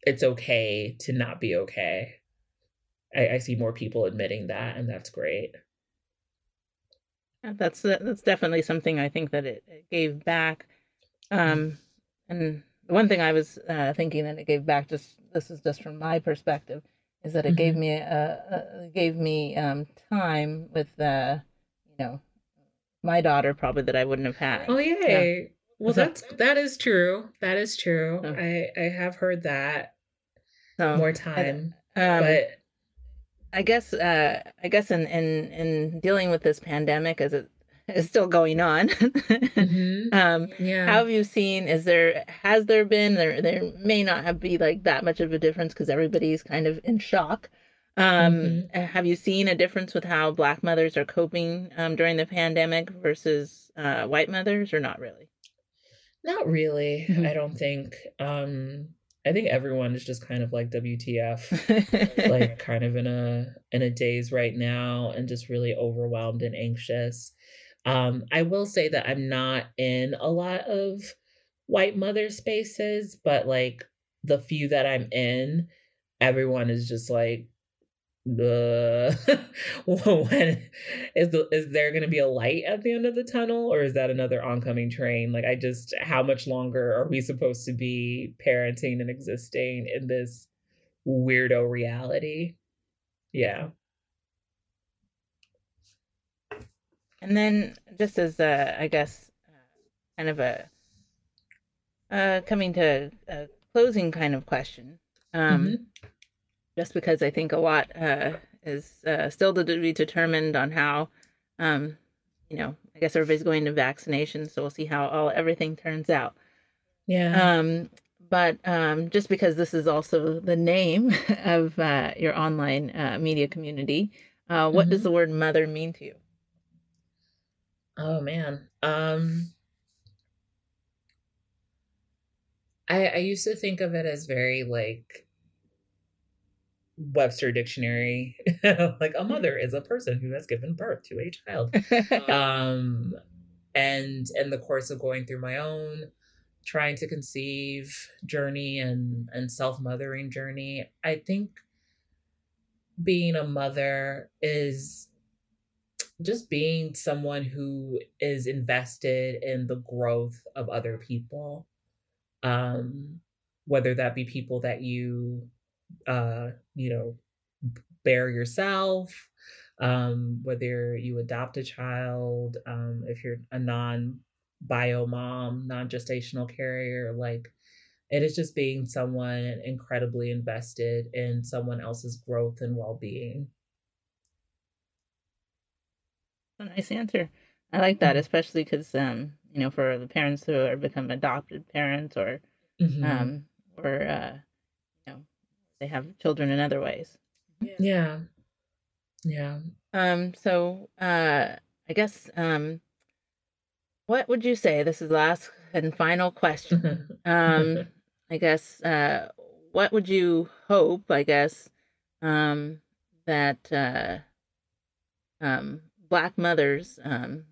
it's okay to not be okay I, I see more people admitting that and that's great Yeah, That's that's definitely something I think that it, it gave back. Um, and one thing I was uh, thinking that it gave back, just this is just from my perspective, is that it gave Mhm. me a, a gave me um, time with uh, you know my daughter probably that I wouldn't have had. Oh yay. Well So- that's that is true. That is true. Oh. I I have heard that So, more time. um, but I guess uh, I guess in, in in dealing with this pandemic as it is still going on. Mhm. um, yeah. How have you seen? Is there has there been there there may not have be like that much of a difference because everybody's kind of in shock. Um, Mhm. uh, Have you seen a difference with how Black mothers are coping um, during the pandemic versus uh, white mothers, or not really? Not really. Mhm. I don't think. Um I think everyone is just kind of like WTF. like kind of in a in a daze right now and just really overwhelmed and anxious. Um, I will say that I'm not in a lot of white mother spaces, but like the few that I'm in, everyone is just like, uh, when is the is there going to be a light at the end of the tunnel or is that another oncoming train? Like i just how much longer are we supposed to be parenting and existing in this weirdo reality? Yeah and then just as i guess uh, kind of a uh coming to a closing kind of question um mm-hmm just because I think a lot uh, is uh, still to be determined on how, um, you know, I guess everybody's going to vaccination, so we'll see how all everything turns out. Yeah. Um, but um, just because this is also the name of uh, your online uh, media community, uh, what mm-hmm. does the word mother mean to you? Oh man. Um, I I used to think of it as very like Webster dictionary like a mother is a person who has given birth to a child um and in the course of going through my own trying to conceive journey and and self-mothering journey i think being a mother is just being someone who is invested in the growth of other people um whether that be people that you uh, you know, bear yourself, um, whether you adopt a child, um, if you're a non bio mom, non gestational carrier, like it is just being someone incredibly invested in someone else's growth and well being. A nice answer. I like that, especially because um, you know, for the parents who are become adopted parents or mm-hmm. um or uh you know, they have children in other ways. Yeah. Yeah. Um so uh I guess um what would you say this is last and final question. um I guess uh what would you hope, I guess, um that uh um black mothers um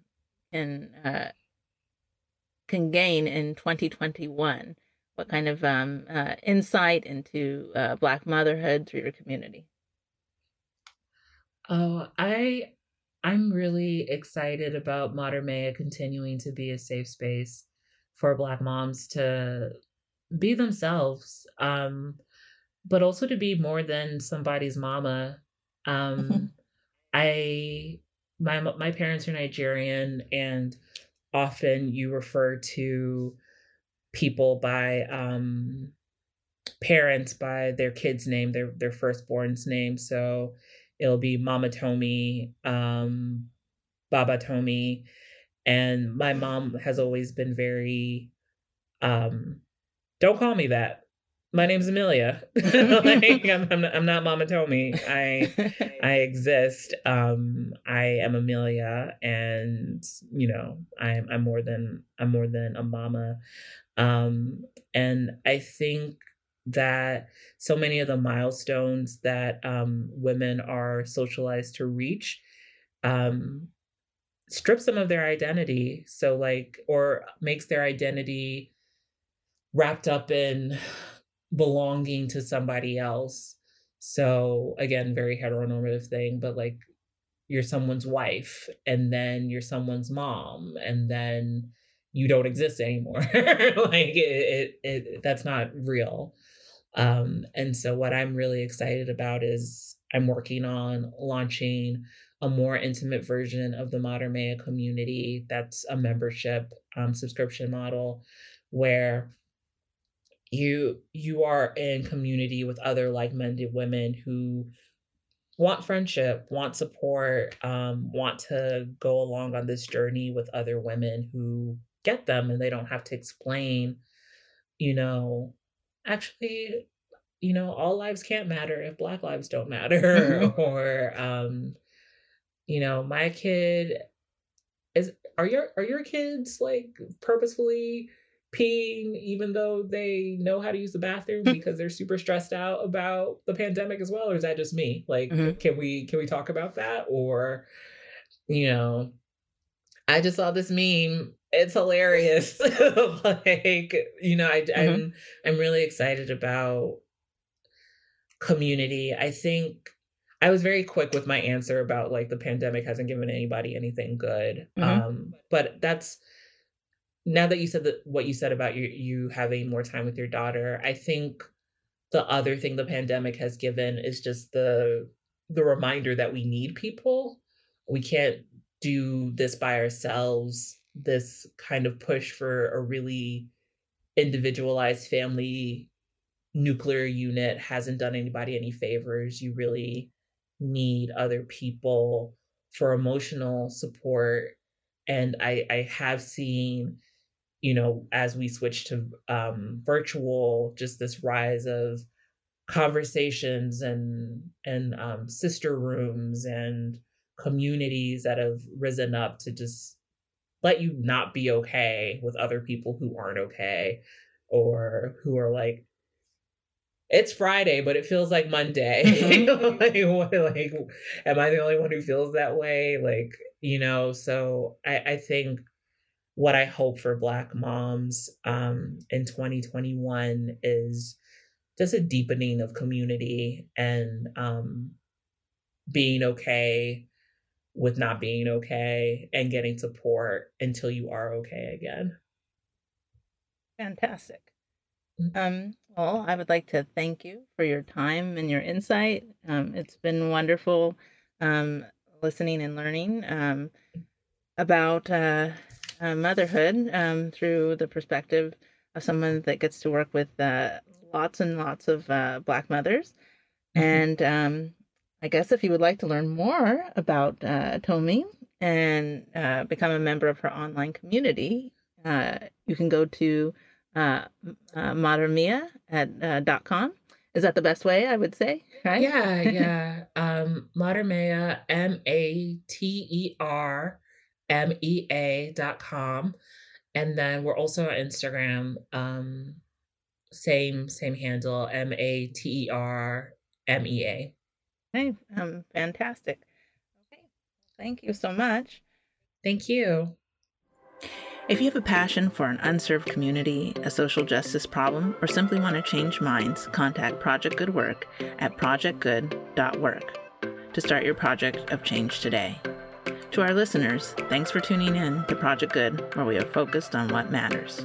can uh can gain in 2021 what kind of um, uh, insight into uh, Black motherhood through your community? Oh, I I'm really excited about Mater Mea continuing to be a safe space for Black moms to be themselves, um, but also to be more than somebody's mama. Um, I my my parents are Nigerian, and often you refer to people by um, parents by their kid's name, their their firstborn's name. So it'll be Mama Tomi, um, Baba Tomi, and my mom has always been very. Um, don't call me that. My name's Amelia. like, I'm, I'm, not, I'm not Mama Tomi. I I exist. Um, I am Amelia, and you know, I'm I'm more than I'm more than a mama. Um, and I think that so many of the milestones that um, women are socialized to reach um, strips them of their identity. So, like, or makes their identity wrapped up in belonging to somebody else. So, again, very heteronormative thing, but like, you're someone's wife, and then you're someone's mom, and then you don't exist anymore. like it, it, it, that's not real. Um, and so what I'm really excited about is I'm working on launching a more intimate version of the Mater Mea community. That's a membership um, subscription model where you you are in community with other like-minded women who want friendship, want support, um, want to go along on this journey with other women who get them and they don't have to explain, you know, actually, you know, all lives can't matter if black lives don't matter or um you know, my kid is are your are your kids like purposefully peeing even though they know how to use the bathroom because they're super stressed out about the pandemic as well or is that just me like mm-hmm. can we can we talk about that or you know I just saw this meme. It's hilarious. like, you know, I, mm-hmm. I'm I'm really excited about community. I think I was very quick with my answer about like the pandemic hasn't given anybody anything good. Mm-hmm. Um, but that's now that you said that what you said about you you having more time with your daughter, I think the other thing the pandemic has given is just the the reminder that we need people. We can't do this by ourselves. This kind of push for a really individualized family nuclear unit hasn't done anybody any favors. You really need other people for emotional support. And I, I have seen, you know, as we switch to um, virtual, just this rise of conversations and and um, sister rooms and communities that have risen up to just let you not be okay with other people who aren't okay or who are like it's Friday, but it feels like Monday. Mm-hmm. like, like, am I the only one who feels that way? Like, you know, so I, I think what I hope for Black moms um, in 2021 is just a deepening of community and um, being okay with not being okay and getting support until you are okay again. Fantastic. Mm-hmm. Um, well, I would like to thank you for your time and your insight. Um, it's been wonderful um, listening and learning um, about uh, uh, motherhood um, through the perspective of someone that gets to work with uh, lots and lots of uh, Black mothers. Mm-hmm. And um, I guess if you would like to learn more about uh, Tomi and uh, become a member of her online community, uh, you can go to uh, uh, Mater Mea at uh, dot com. Is that the best way? I would say, right? Yeah, yeah. um, Matermea, M A T E R M E A dot com, and then we're also on Instagram. Um, same same handle, M A T E R M E A. Hey, um, fantastic. Okay, thank you so much. Thank you. If you have a passion for an unserved community, a social justice problem, or simply want to change minds, contact Project Good Work at projectgood.work to start your project of change today. To our listeners, thanks for tuning in to Project Good, where we are focused on what matters.